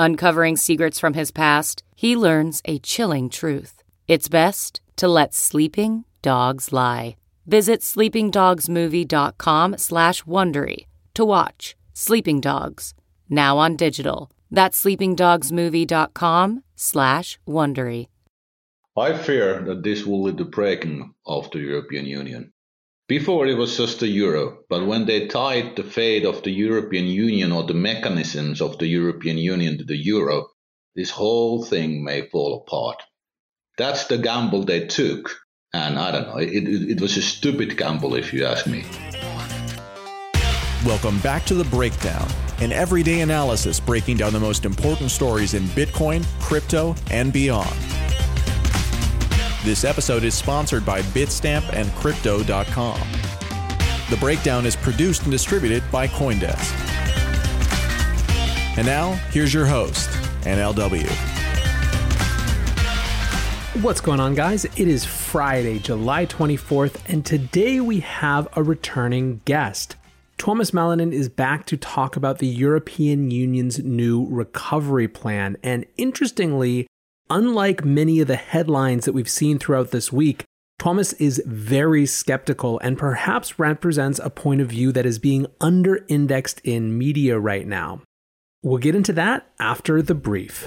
Uncovering secrets from his past, he learns a chilling truth. It's best to let sleeping dogs lie. Visit sleepingdogsmovie.com slash Wondery to watch Sleeping Dogs, now on digital. That's sleepingdogsmovie.com slash Wondery. I fear that this will lead to breaking of the European Union. Before it was just the euro, but when they tied the fate of the European Union or the mechanisms of the European Union to the euro, this whole thing may fall apart. That's the gamble they took. And I don't know, it, it, it was a stupid gamble if you ask me. Welcome back to The Breakdown, an everyday analysis breaking down the most important stories in Bitcoin, crypto, and beyond. This episode is sponsored by Bitstamp and Crypto.com. The breakdown is produced and distributed by Coindesk. And now, here's your host, NLW. What's going on, guys? It is Friday, July 24th, and today we have a returning guest. Tuomas Malinen is back to talk about the European Union's new recovery plan. And interestingly, unlike many of the headlines that we've seen throughout this week, Tuomas is very skeptical and perhaps represents a point of view that is being under indexed in media right now. We'll get into that after the brief.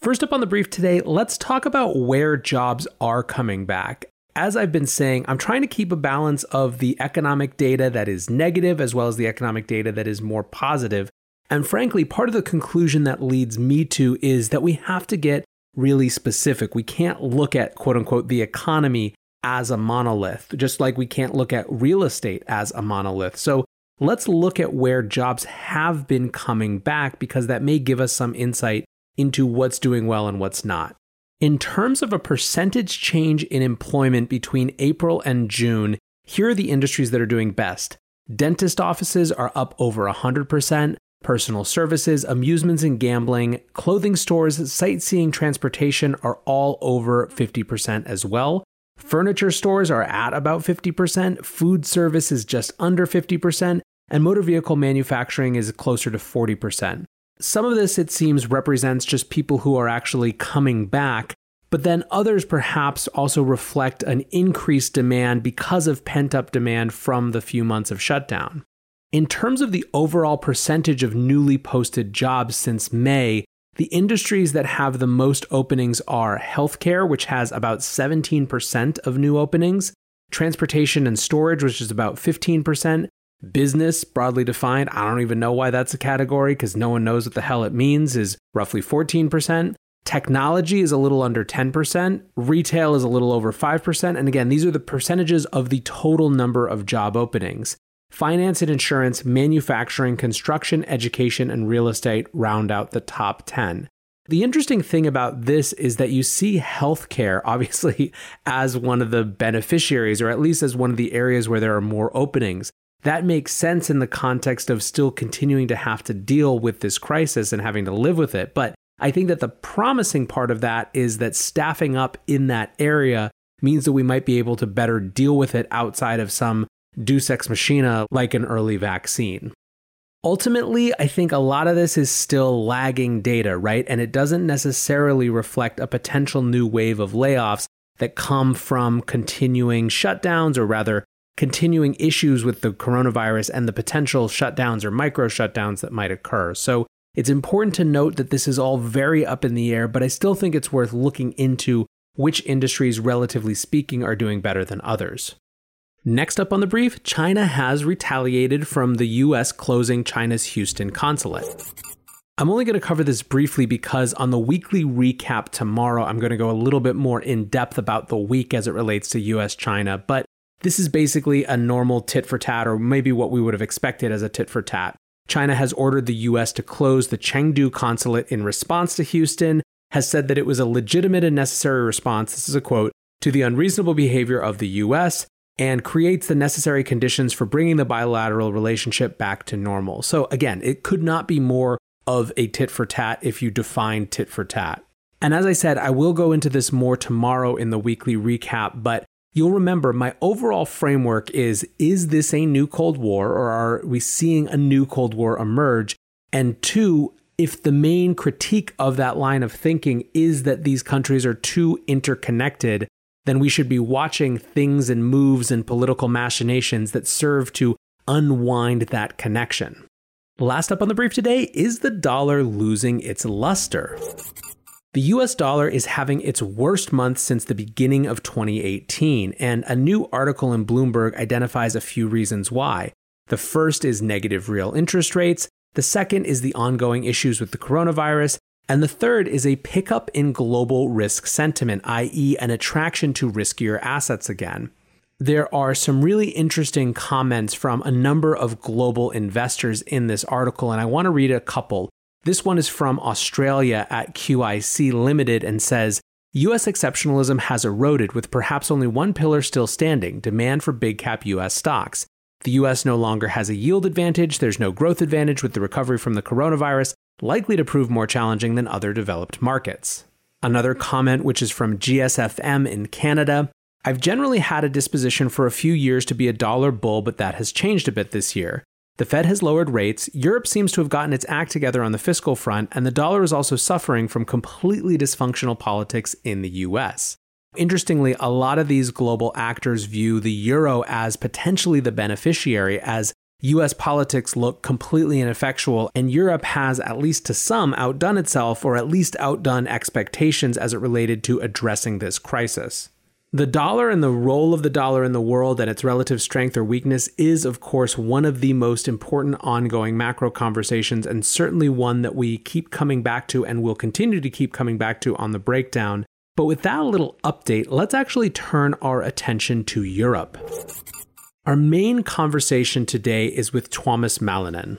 First up on the brief today, let's talk about where jobs are coming back. As I've been saying, I'm trying to keep a balance of the economic data that is negative as well as the economic data that is more positive. And frankly, part of the conclusion that leads me to is that we have to get really specific. We can't look at quote unquote the economy as a monolith, just like we can't look at real estate as a monolith. So let's look at where jobs have been coming back because that may give us some insight into what's doing well and what's not. In terms of a percentage change in employment between April and June, here are the industries that are doing best. Dentist offices are up over 100%, personal services, amusements and gambling, clothing stores, sightseeing, transportation are all over 50% as well. Furniture stores are at about 50%, food service is just under 50%, and motor vehicle manufacturing is closer to 40%. Some of this, it seems, represents just people who are actually coming back, but then others perhaps also reflect an increased demand because of pent up demand from the few months of shutdown. In terms of the overall percentage of newly posted jobs since May, the industries that have the most openings are healthcare, which has about 17% of new openings, transportation and storage, which is about 15%, Business, broadly defined, I don't even know why that's a category because no one knows what the hell it means, is roughly 14%. Technology is a little under 10%. Retail is a little over 5%. And again, these are the percentages of the total number of job openings. Finance and insurance, manufacturing, construction, education, and real estate round out the top 10. The interesting thing about this is that you see healthcare, obviously, as one of the beneficiaries, or at least as one of the areas where there are more openings. That makes sense in the context of still continuing to have to deal with this crisis and having to live with it. But I think that the promising part of that is that staffing up in that area means that we might be able to better deal with it outside of some deus ex machina like an early vaccine. Ultimately, I think a lot of this is still lagging data, right? And it doesn't necessarily reflect a potential new wave of layoffs that come from continuing shutdowns or rather continuing issues with the coronavirus and the potential shutdowns or micro shutdowns that might occur. So It's important to note that this is all very up in the air, but I still think it's worth looking into which industries, relatively speaking, are doing better than others. Next up on the brief, China has retaliated from the US closing China's Houston consulate. I'm only going to cover this briefly because on the weekly recap tomorrow, I'm going to go a little bit more in depth about the week as it relates to US China. But this is basically a normal tit for tat, or maybe what we would have expected as a tit for tat. China has ordered the US to close the Chengdu consulate in response to Houston, has said that it was a legitimate and necessary response, this is a quote, to the unreasonable behavior of the US, and creates the necessary conditions for bringing the bilateral relationship back to normal. So, again, it could not be more of a tit for tat if you define tit for tat. And as I said, I will go into this more tomorrow in the weekly recap, but you'll remember my overall framework is is this a new Cold War or are we seeing a new Cold War emerge? And two, if the main critique of that line of thinking is that these countries are too interconnected, then we should be watching things and moves and political machinations that serve to unwind that connection. Last up on the brief today is the dollar losing its luster. The US dollar is having its worst month since the beginning of 2018, and a new article in Bloomberg identifies a few reasons why. The first is negative real interest rates, the second is the ongoing issues with the coronavirus, and the third is a pickup in global risk sentiment, i.e., an attraction to riskier assets again there are some really interesting comments from a number of global investors in this article, and I want to read a couple. This one is from Australia at QIC Limited and says US exceptionalism has eroded with perhaps only one pillar still standing demand for big cap US stocks. The US no longer has a yield advantage, there's no growth advantage with the recovery from the coronavirus, likely to prove more challenging than other developed markets. Another comment, which is from GSFM in Canada, I've generally had a disposition for a few years to be a dollar bull, but that has changed a bit this year. The Fed has lowered rates, Europe seems to have gotten its act together on the fiscal front, and the dollar is also suffering from completely dysfunctional politics in the US. Interestingly, a lot of these global actors view the euro as potentially the beneficiary, as US politics look completely ineffectual, and Europe has, at least to some, outdone itself or at least outdone expectations as it related to addressing this crisis. The dollar and the role of the dollar in the world and its relative strength or weakness is, of course, one of the most important ongoing macro conversations, and certainly one that we keep coming back to and will continue to keep coming back to on the breakdown. But with that little update, let's actually turn our attention to Europe. Our main conversation today is with Tuomas Malinen.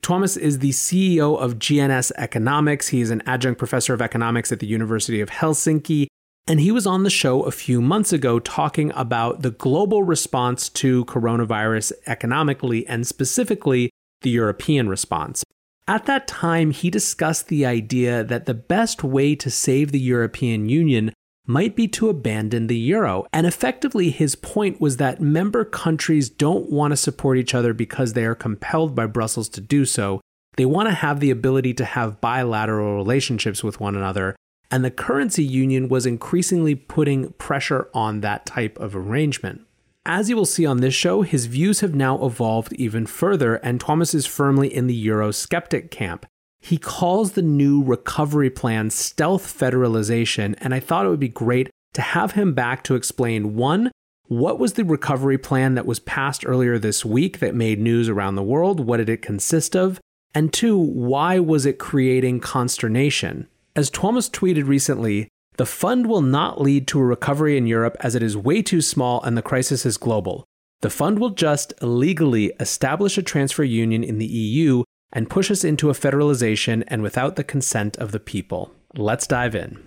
Tuomas is the CEO of GNS Economics. He is an adjunct professor of economics at the University of Helsinki and he was on the show a few months ago talking about the global response to coronavirus economically and specifically the European response. At that time, he discussed the idea that the best way to save the European Union might be to abandon the euro. And effectively, his point was that member countries don't want to support each other because they are compelled by Brussels to do so. They want to have the ability to have bilateral relationships with one another and the currency union was increasingly putting pressure on that type of arrangement. As you will see on this show, his views have now evolved even further, and Tuomas is firmly in the Eurosceptic camp. He calls the new recovery plan stealth federalization, and I thought it would be great to have him back to explain one, what was the recovery plan that was passed earlier this week that made news around the world? What did it consist of? And two, why was it creating consternation? As Tuomas tweeted recently, the fund will not lead to a recovery in Europe as it is way too small and the crisis is global. The fund will just legally establish a transfer union in the EU and push us into a federalization and without the consent of the people. Let's dive in.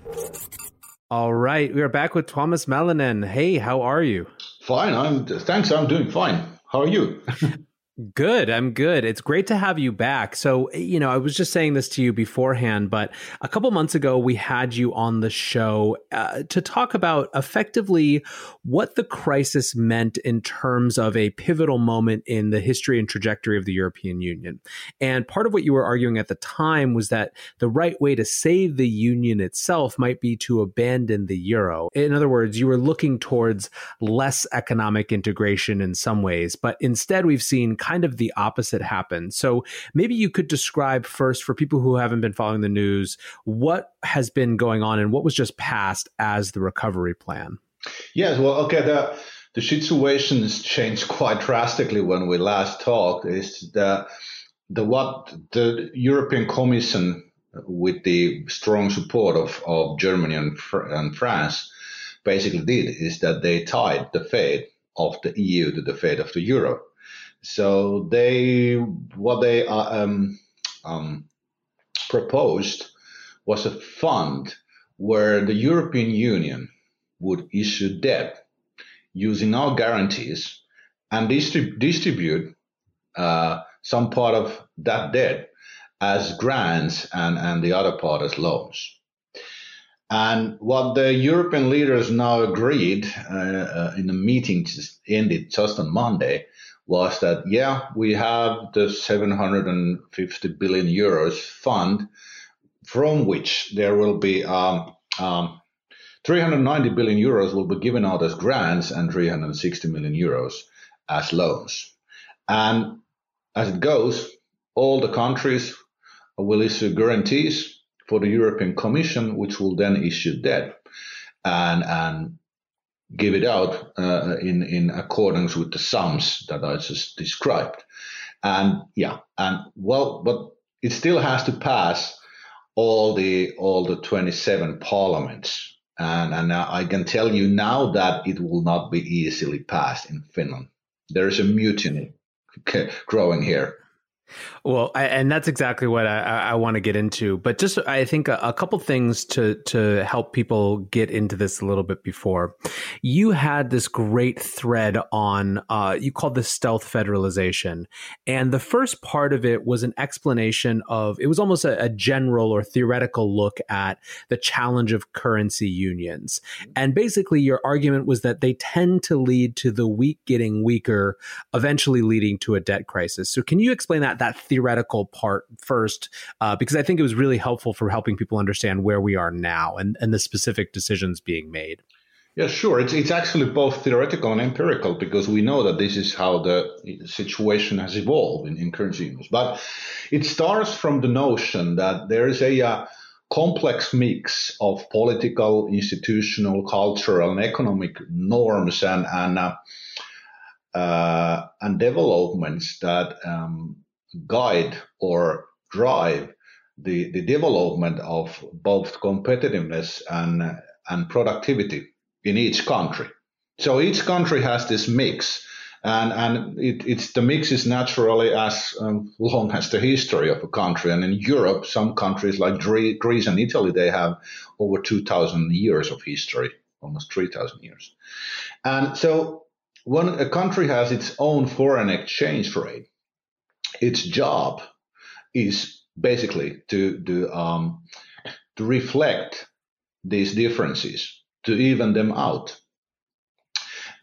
All right, we are back with Tuomas Malinen. Hey, how are you? Fine. I'm thanks. I'm doing fine. How are you? Good. I'm good. It's great to have you back. So, you know, I was just saying this to you beforehand, but a couple months ago, we had you on the show uh, to talk about effectively what the crisis meant in terms of a pivotal moment in the history and trajectory of the European Union. And part of what you were arguing at the time was that the right way to save the Union itself might be to abandon the euro. In other words, you were looking towards less economic integration in some ways, but instead, we've seen kind of the opposite happened. So maybe you could describe first for people who haven't been following the news what has been going on and what was just passed as the recovery plan. Yes, well, okay, the the situation has changed quite drastically when we last talked. Is the the what the European Commission, with the strong support of, of Germany and, and France, basically did is that they tied the fate of the EU to the fate of the euro. So they what they uh, um, um, proposed was a fund where the European Union would issue debt using our guarantees and distrib- distribute uh, some part of that debt as grants and, and the other part as loans. And what the European leaders now agreed uh, uh, in a meeting just ended just on Monday was that, yeah, we have the 750 billion euros fund from which there will be um, um, 390 billion euros will be given out as grants and 360 million euros as loans. And as it goes, all the countries will issue guarantees for the European Commission, which will then issue debt and, and give it out uh, in, in accordance with the sums that I just described. And yeah, and well, but it still has to pass all the all the 27 parliaments. And, and I can tell you now that it will not be easily passed in Finland. There is a mutiny growing here. Well, I, and that's exactly what I, I want to get into. But just, I think a, a, couple things to to help people get into this a little bit before. You had this great thread on, uh, you called this stealth federalization, and the first part of it was an explanation of. It was almost a, a general or theoretical look at the challenge of currency unions, and basically your argument was that they tend to lead to the weak getting weaker, eventually leading to a debt crisis. So, can you explain that? That theoretical part first, uh, because I think it was really helpful for helping people understand where we are now and, and the specific decisions being made. Yeah, sure. It's it's actually both theoretical and empirical because we know that this is how the situation has evolved in, in unions. But it starts from the notion that there is a uh, complex mix of political, institutional, cultural, and economic norms and and uh, uh, and developments that um, guide or drive the, the development of both competitiveness and, and productivity in each country. So each country has this mix, and and it, it's the mix is naturally as um, long as the history of a country. And in Europe, some countries like Greece and Italy, they have over two thousand years of history, almost three thousand years. And so when a country has its own foreign exchange rate, its job is basically to to um, to reflect these differences, to even them out,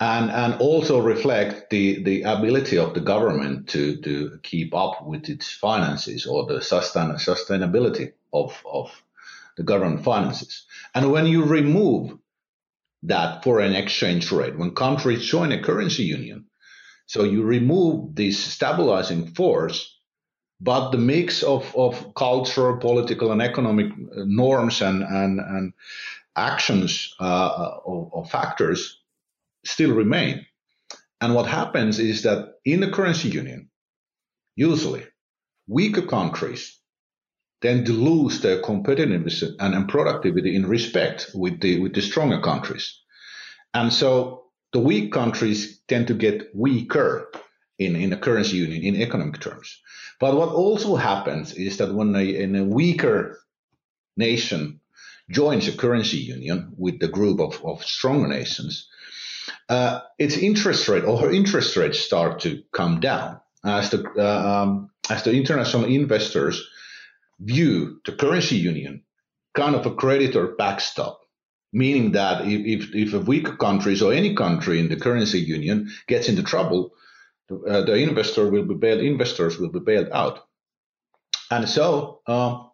and and also reflect the the ability of the government to to keep up with its finances or the sustain, sustainability of of the government finances. And when you remove that foreign exchange rate, when countries join a currency union, so you remove this stabilizing force, but the mix of, of cultural, political, and economic norms and, and, and actions uh, of factors still remain. And what happens is that in the currency union, usually weaker countries to lose their competitiveness and, and productivity in respect with the with the stronger countries. And so the weak countries tend to get weaker in, in a currency union in economic terms. But what also happens is that when a, a weaker nation joins a currency union with the group of, of stronger nations, uh, its interest rate or her interest rates start to come down as the uh, um, as the international investors view the currency union kind of a creditor backstop meaning that if, if a weak country or any country in the currency union gets into trouble, uh, the investor will be bailed, investors will be bailed out. And so, um,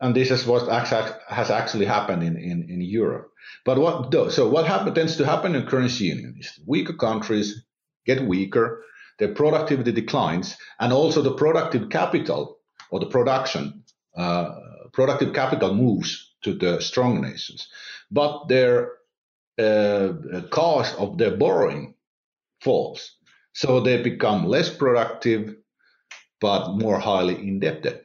and this is what has actually happened in, in, in Europe. But what so what happen, tends to happen in currency union is weaker countries get weaker, their productivity declines, and also the productive capital or the production, uh, productive capital moves to the strong nations, but their uh, cost of their borrowing falls. So they become less productive, but more highly indebted.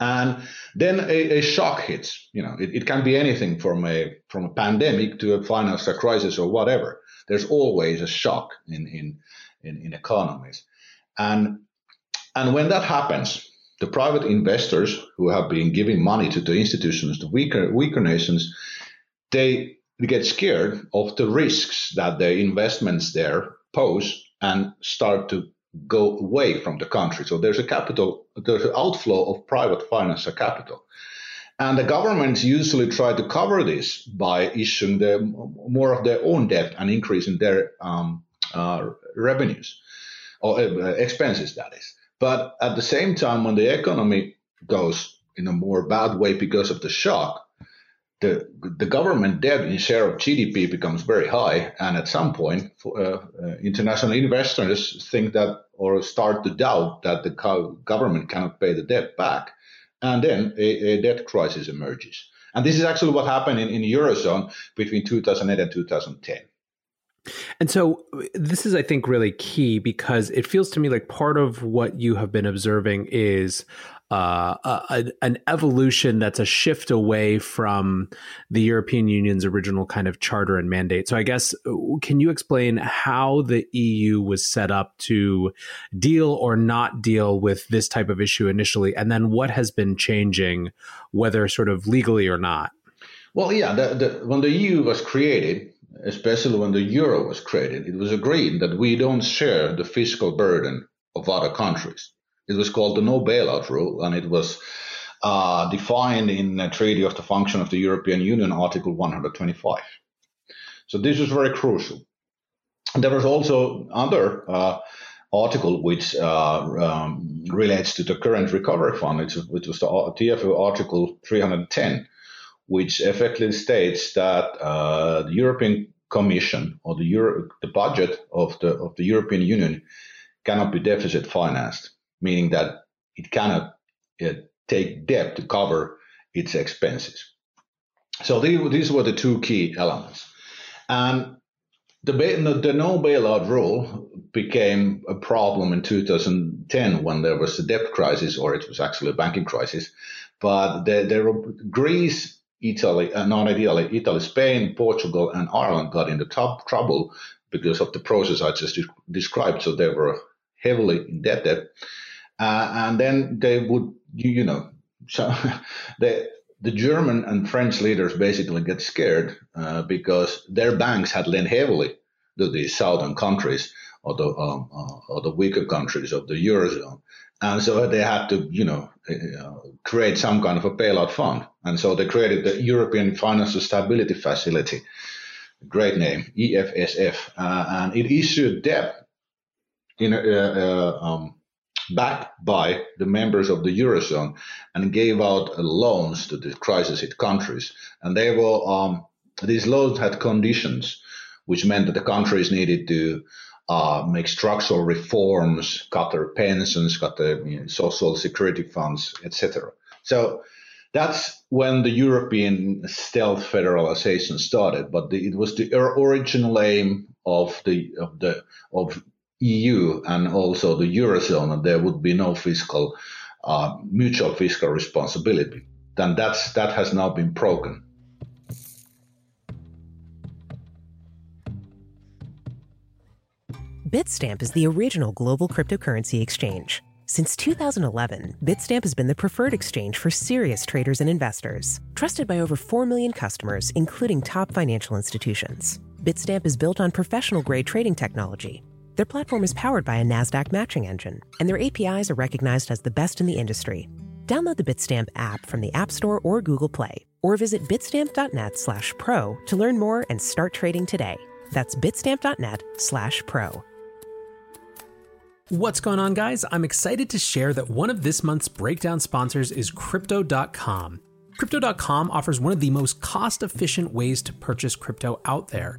And then a, a shock hits. You know, it, it, can be anything from a from a pandemic to a financial crisis or whatever. There's always a shock in in in, in economies, and and when that happens, the private investors who have been giving money to the institutions, the weaker weaker nations, they get scared of the risks that their investments there pose and start to go away from the country. So there's a capital, there's an outflow of private financial capital. And the governments usually try to cover this by issuing the, more of their own debt and increasing their um, uh, revenues or uh, expenses, that is. But at the same time, when the economy goes in a more bad way because of the shock, the the government debt in share of GDP becomes very high, and at some point, uh, uh, international investors think that or start to doubt that the government cannot pay the debt back, and then a, a debt crisis emerges. And this is actually what happened in, in eurozone between 2008 and 2010. And so this is, I think, really key because it feels to me like part of what you have been observing is uh, a, an evolution that's a shift away from the European Union's original kind of charter and mandate. So, I guess, uh, can you explain how the EU was set up to deal or not deal with this type of issue initially, and then what has been changing, whether sort of legally or not? Well, yeah, the, the, when the EU was created, especially when the euro was created, it was agreed that we don't share the fiscal burden of other countries. It was called the no bailout rule, and it was uh, defined in the Treaty of the Function of the European Union, Article 125. So this was very crucial. There was also other uh, article which uh, um, relates to the current recovery fund, which, which was the TFU Article 310, which effectively states that uh, the European Commission or the Euro- the budget of the of the European Union cannot be deficit financed meaning that it cannot uh, take debt to cover its expenses. So these were the two key elements. And the, the no bailout rule became a problem in 2010 when there was a debt crisis, or it was actually a banking crisis. But there, there were Greece, Italy, uh, not ideally, Italy, Spain, Portugal, and Ireland got into top trouble because of the process I just described. So they were heavily indebted. Uh, and then they would, you, you know, so the the German and French leaders basically get scared uh, because their banks had lent heavily to the southern countries or the um, uh, or the weaker countries of the eurozone, and so they had to, you know, uh, create some kind of a bailout fund, and so they created the European Financial Stability Facility, great name, EFSF, uh, and it issued debt in a, uh, um, backed by the members of the Eurozone and gave out loans to the crisis hit countries. And they were, um, these loans had conditions, which meant that the countries needed to uh, make structural reforms, cut their pensions, cut their you know, social security funds, etc. So that's when the European stealth federalization started. But the, it was the original aim of the of the of EU and also the Eurozone, and there would be no fiscal, uh, mutual fiscal responsibility. Then that's, that has now been broken. Bitstamp is the original global cryptocurrency exchange. Since 2011, Bitstamp has been the preferred exchange for serious traders and investors. Trusted by over 4 million customers, including top financial institutions. Bitstamp is built on professional grade trading technology their platform is powered by a NASDAQ matching engine, and their APIs are recognized as the best in the industry. Download the Bitstamp app from the App Store or Google Play, or visit bitstamp.net slash pro to learn more and start trading today. That's bitstamp.net slash pro. What's going on, guys? I'm excited to share that one of this month's breakdown sponsors is Crypto.com. Crypto.com offers one of the most cost efficient ways to purchase crypto out there,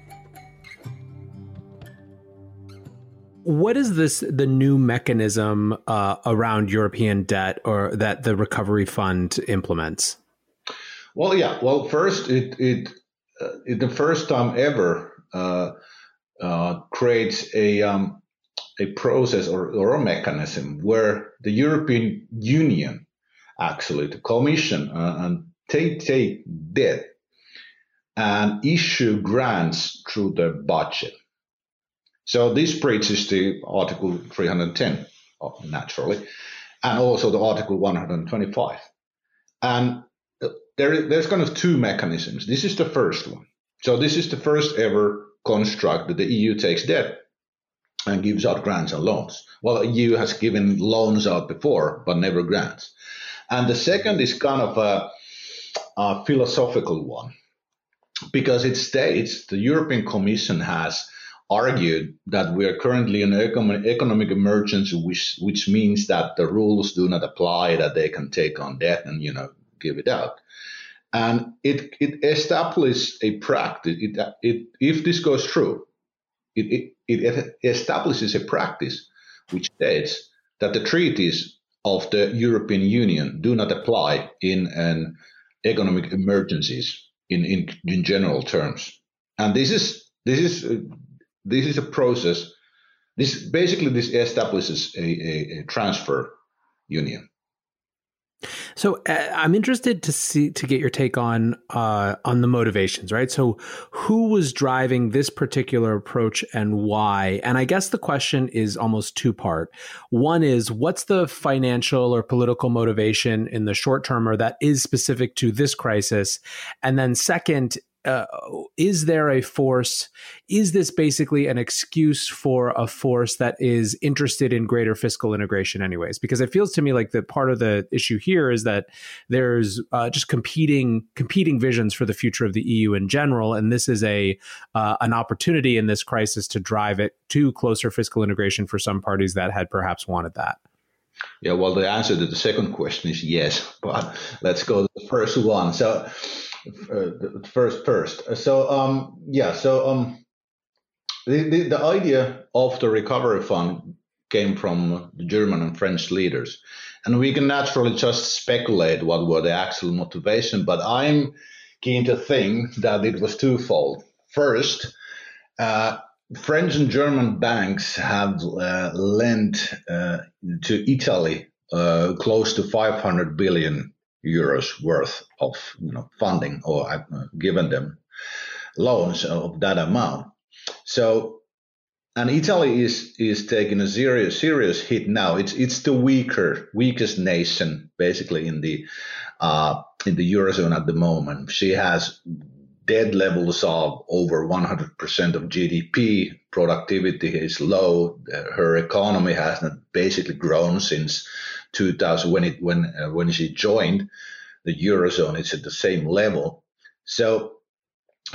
What is this the new mechanism uh, around European debt or that the recovery fund implements? Well, yeah. Well, first, it it, uh, it the first time ever uh, uh, creates a um, a process or, or a mechanism where the European Union actually the Commission uh, and take take debt and issue grants through the budget. So this breaches to Article 310, uh, naturally, and also the Article 125. And uh, there, there's kind of two mechanisms. This is the first one. So this is the first ever construct that the EU takes debt and gives out grants and loans. Well, the EU has given loans out before, but never grants. And the second is kind of a, a philosophical one because it states the European Commission has argued that we are currently in an economic emergency, which which means that the rules do not apply, that they can take on debt and you know give it out, and it it establishes a practice. It, it if this goes through, it, it it establishes a practice which states that the treaties of the European Union do not apply in an economic emergencies in, in, in general terms. And this is this is this is a process. This basically this establishes a, a, a transfer union. So uh, I'm interested to see to get your take on uh, on the motivations, right? So who was driving this particular approach and why? And I guess the question is almost two part. One is what's the financial or political motivation in the short term, or that is specific to this crisis, and then second uh, is there a force? Is this basically an excuse for a force that is interested in greater fiscal integration, anyways? Because it feels to me like that part of the issue here is that there's uh, just competing competing visions for the future of the EU in general, and this is a uh, an opportunity in this crisis to drive it to closer fiscal integration for some parties that had perhaps wanted that. Yeah, well, the answer to the second question is yes, but let's go to the first one. So uh, first first. So um, yeah, so um, the, the, the idea of the recovery fund came from the German and French leaders, and we can naturally just speculate what were the actual motivation. But I'm keen to think that it was twofold. First. Uh, French and German banks have uh, lent uh, to Italy uh, close to 500 billion euros worth of you know, funding or uh, given them loans of that amount. So, and Italy is is taking a serious serious hit now. It's it's the weaker weakest nation basically in the uh, in the eurozone at the moment. She has debt levels of over 100% of GDP. Productivity is low. Her economy has not basically grown since 2000 when it when uh, when she joined the eurozone. It's at the same level. So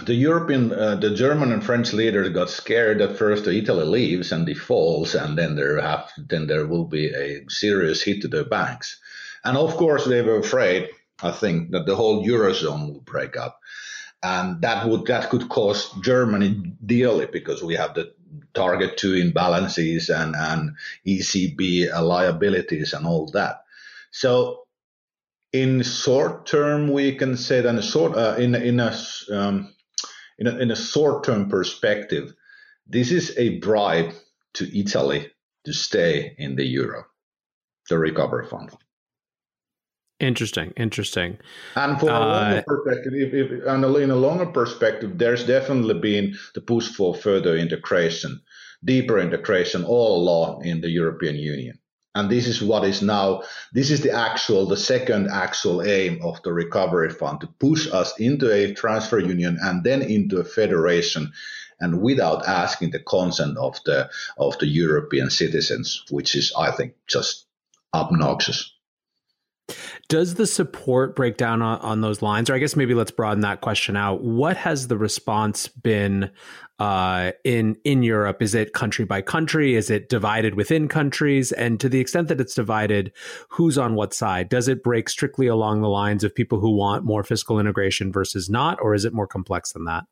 the European, uh, the German and French leaders got scared that first Italy leaves and defaults, and then there have then there will be a serious hit to the banks. And of course, they were afraid. I think that the whole eurozone will break up, and that would that could cost Germany dearly because we have the target two imbalances and, and ECB liabilities and all that. So in short term, we can say that in a short uh, in in a, um, in a in a short term perspective, this is a bribe to Italy to stay in the euro, the recovery fund. Interesting, interesting. And for uh, a longer perspective, if, if, and in a longer perspective, there's definitely been the push for further integration, deeper integration all along in the European Union. And this is what is now, this is the actual, the second actual aim of the recovery fund to push us into a transfer union and then into a federation and without asking the consent of the of the European citizens, which is, I think, just obnoxious. Does the support break down on, on, those lines? Or I guess maybe let's broaden that question out. What has the response been uh, in in Europe? Is it country by country? Is it divided within countries? And to the extent that it's divided, who's on what side? Does it break strictly along the lines of people who want more fiscal integration versus not, or is it more complex than that?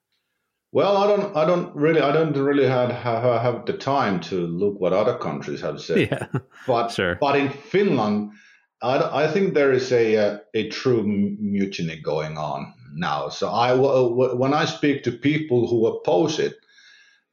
Well, I don't, I don't really, I don't really have, have, have the time to look what other countries have said. Yeah, but sure. but in Finland, I, I think there is a, a, a true mutiny going on now. So I uh, when I speak to people who oppose it,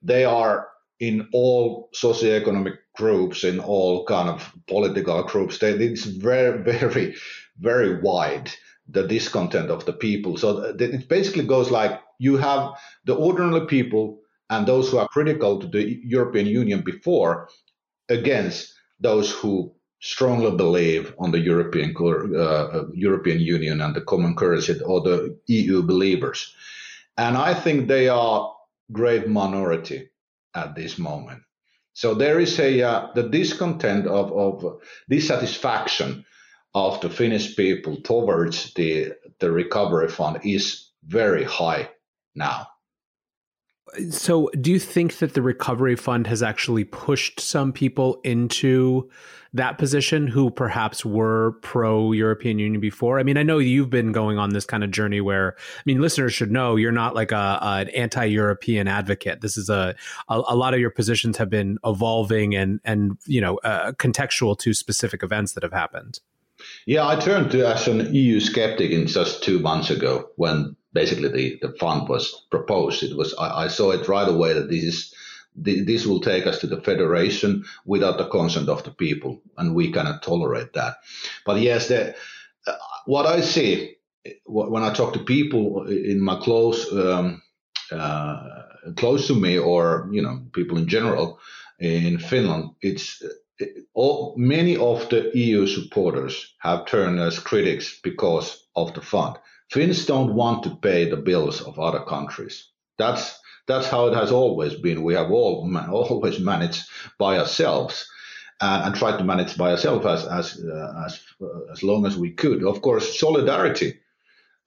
they are in all socioeconomic groups, in all kind of political groups. They, it's very, very, very wide the discontent of the people. So it basically goes like you have the ordinary people and those who are critical to the European Union before against those who strongly believe on the European uh, European Union and the common currency or the EU believers. And I think they are great minority at this moment. So there is a uh, the discontent of, of dissatisfaction of the Finnish people towards the the recovery fund is very high now. So, do you think that the recovery fund has actually pushed some people into that position who perhaps were pro European Union before? I mean, I know you've been going on this kind of journey where, I mean, listeners should know you're not like a, an anti European advocate. This is a, a, a, lot of your positions have been evolving and, and you know, uh, contextual to specific events that have happened. Yeah, I turned to as an EU skeptic in just two months ago when basically the, the fund was proposed. It was I, I saw it right away that this is this will take us to the federation without the consent of the people, and we cannot tolerate that. But yes, the, uh, what I see when I talk to people in my close um, uh, close to me, or you know, people in general in Finland, it's all, many of the EU supporters have turned as critics because of the fund. Finns don't want to pay the bills of other countries. That's that's how it has always been. We have all always managed by ourselves uh, and tried to manage by ourselves as as uh, as uh, as long as we could. Of course, solidarity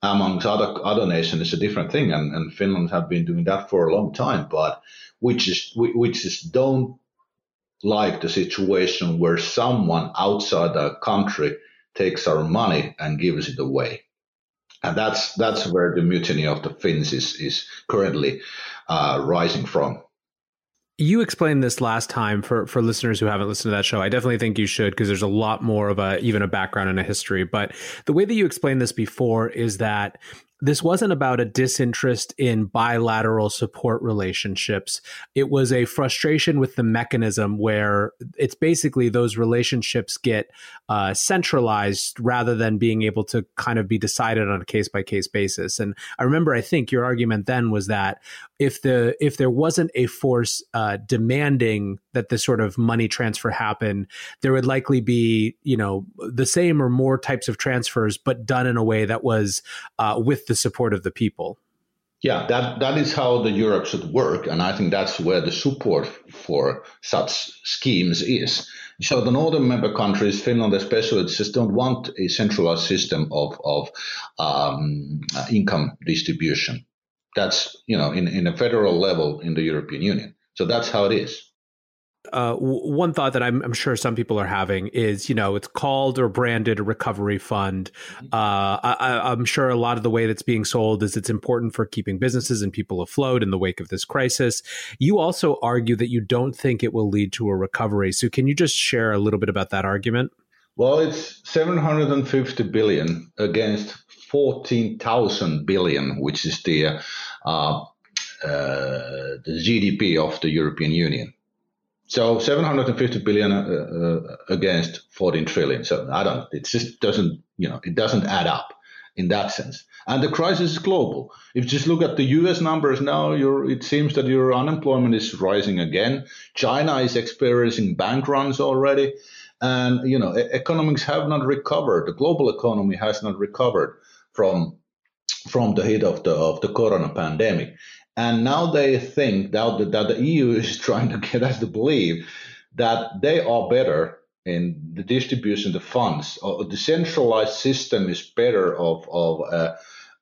amongst other other nations is a different thing, and, and Finland have been doing that for a long time. But which is which is don't like the situation where someone outside our country takes our money and gives it away. And that's that's where the mutiny of the Finns is is currently uh, rising from. You explained this last time for for listeners who haven't listened to that show. I definitely think you should because there's a lot more of a even a background and a history. But the way that you explained this before is that this wasn't about a disinterest in bilateral support relationships. It was a frustration with the mechanism where it's basically those relationships get uh, centralized rather than being able to kind of be decided on a case by case basis. And I remember, I think your argument then was that if the if there wasn't a force uh, demanding that this sort of money transfer happen, there would likely be you know the same or more types of transfers, but done in a way that was uh, with the support of the people. Yeah, that that is how the Europe should work, and I think that's where the support for such schemes is. So the northern member countries, Finland especially, just don't want a centralized system of of um, income distribution that's, you know, in, in a federal level in the European Union. So that's how it is. Uh, w- one thought that I'm, I'm, sure some people are having is, you know, it's called or branded a recovery fund. Mm-hmm. Uh, I, am sure a lot of the way that's being sold is it's important for keeping businesses and people afloat in the wake of this crisis. You also argue that you don't think it will lead to a recovery. So, can you just share a little bit about that argument? Well, it's 750 billion against 14,000 billion, which is the uh, uh, the GDP of the European Union. So 750 billion uh, uh, against 14 trillion. So I don't. It just doesn't. You know, it doesn't add up in that sense. And the crisis is global. If you just look at the U.S. numbers now, it seems that your unemployment is rising again. China is experiencing bank runs already. And, you know, economics have not recovered. The global economy has not recovered from from the hit of the of the corona pandemic. And now they think that the, that the EU is trying to get us to believe that they are better in the distribution of the funds. A decentralized system is better of, of uh,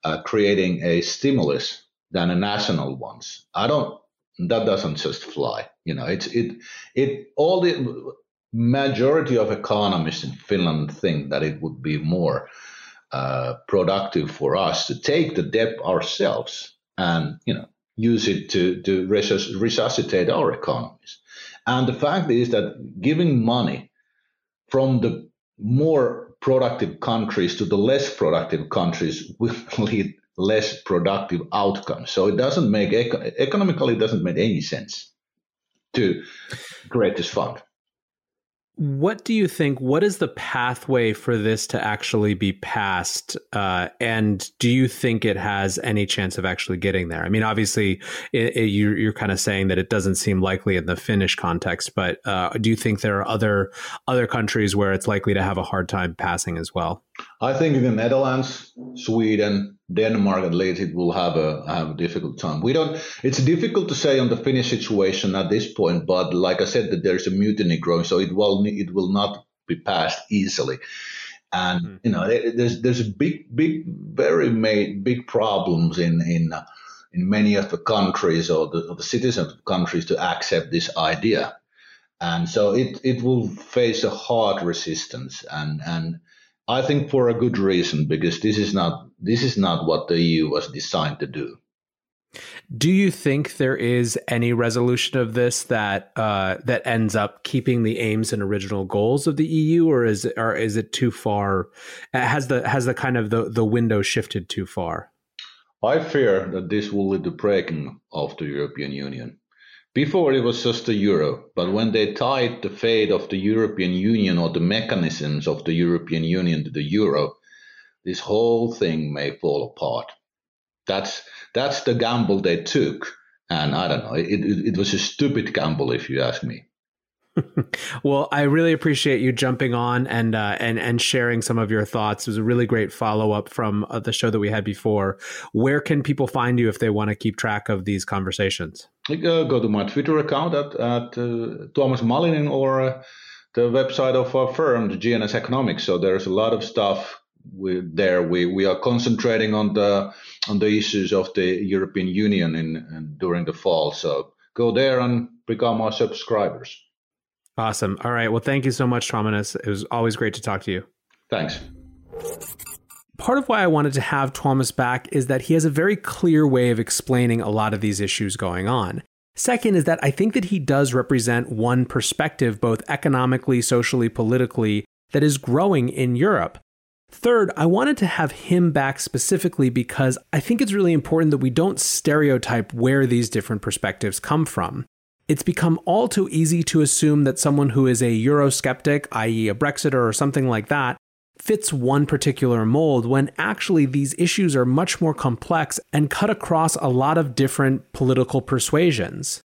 uh, creating a stimulus than a national ones. I don't. That doesn't just fly. You know, it's it it all the majority of economists in Finland think that it would be more uh, productive for us to take the debt ourselves and you know use it to to resuscitate our economies. And the fact is that giving money from the more productive countries to the less productive countries will lead less productive outcomes. So it doesn't make economically it doesn't make any sense to create this fund. What do you think? What is the pathway for this to actually be passed? Uh, and do you think it has any chance of actually getting there? I mean, obviously, it, it, you're, you're, kind of saying that it doesn't seem likely in the Finnish context, but uh, do you think there are other other countries where it's likely to have a hard time passing as well? I think in the Netherlands, Sweden, Denmark at least it will have a have a difficult time. We don't. It's difficult to say on the Finnish situation at this point, but like I said, that there's a mutiny growing, so it will it will not be passed easily. And mm-hmm. you know, there's there's big big very made big problems in in uh, in many of the countries or the, or the citizens of countries to accept this idea, and so it it will face a hard resistance and and I think for a good reason because this is not this is not what the EU was designed to do. Do you think there is any resolution of this that uh, that ends up keeping the aims and original goals of the EU, or is it, or is it too far? Has the has the kind of the, the window shifted too far? I fear that this will lead to breaking of the European Union. Before it was just the euro, but when they tied the fate of the European Union or the mechanisms of the European Union to the euro, this whole thing may fall apart. That's that's the gamble they took, and I don't know. It, it, it was a stupid gamble, if you ask me. well, I really appreciate you jumping on and uh, and and sharing some of your thoughts. It was a really great follow up from uh, the show that we had before. Where can people find you if they want to keep track of these conversations? Uh, go to my Twitter account at, at uh, Tuomas Malinen or uh, the website of our firm, the GNS Economics. So there's a lot of stuff we, there. We we are concentrating on the on the issues of the European Union in, in during the fall. So go there and become our subscribers. Awesome. All right. Well, thank you so much, Tuomas. It was always great to talk to you. Thanks. Part of why I wanted to have Tuomas back is that he has a very clear way of explaining a lot of these issues going on. Second is that I think that he does represent one perspective, both economically, socially, politically, that is growing in Europe. Third, I wanted to have him back specifically because I think it's really important that we don't stereotype where these different perspectives come from. It's become all too easy to assume that someone who is a Eurosceptic, i.e., a Brexiter or something like that, fits one particular mold when actually these issues are much more complex and cut across a lot of different political persuasions.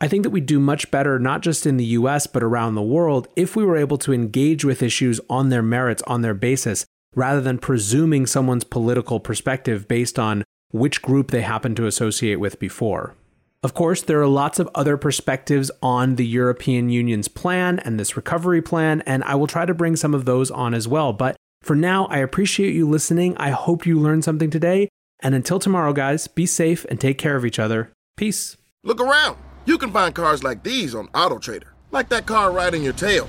I think that we'd do much better, not just in the US, but around the world, if we were able to engage with issues on their merits, on their basis, rather than presuming someone's political perspective based on which group they happen to associate with before. Of course, there are lots of other perspectives on the European Union's plan and this recovery plan, and I will try to bring some of those on as well. But for now, I appreciate you listening. I hope you learned something today. And until tomorrow, guys, be safe and take care of each other. Peace. Look around. You can find cars like these on AutoTrader, like that car riding your tail.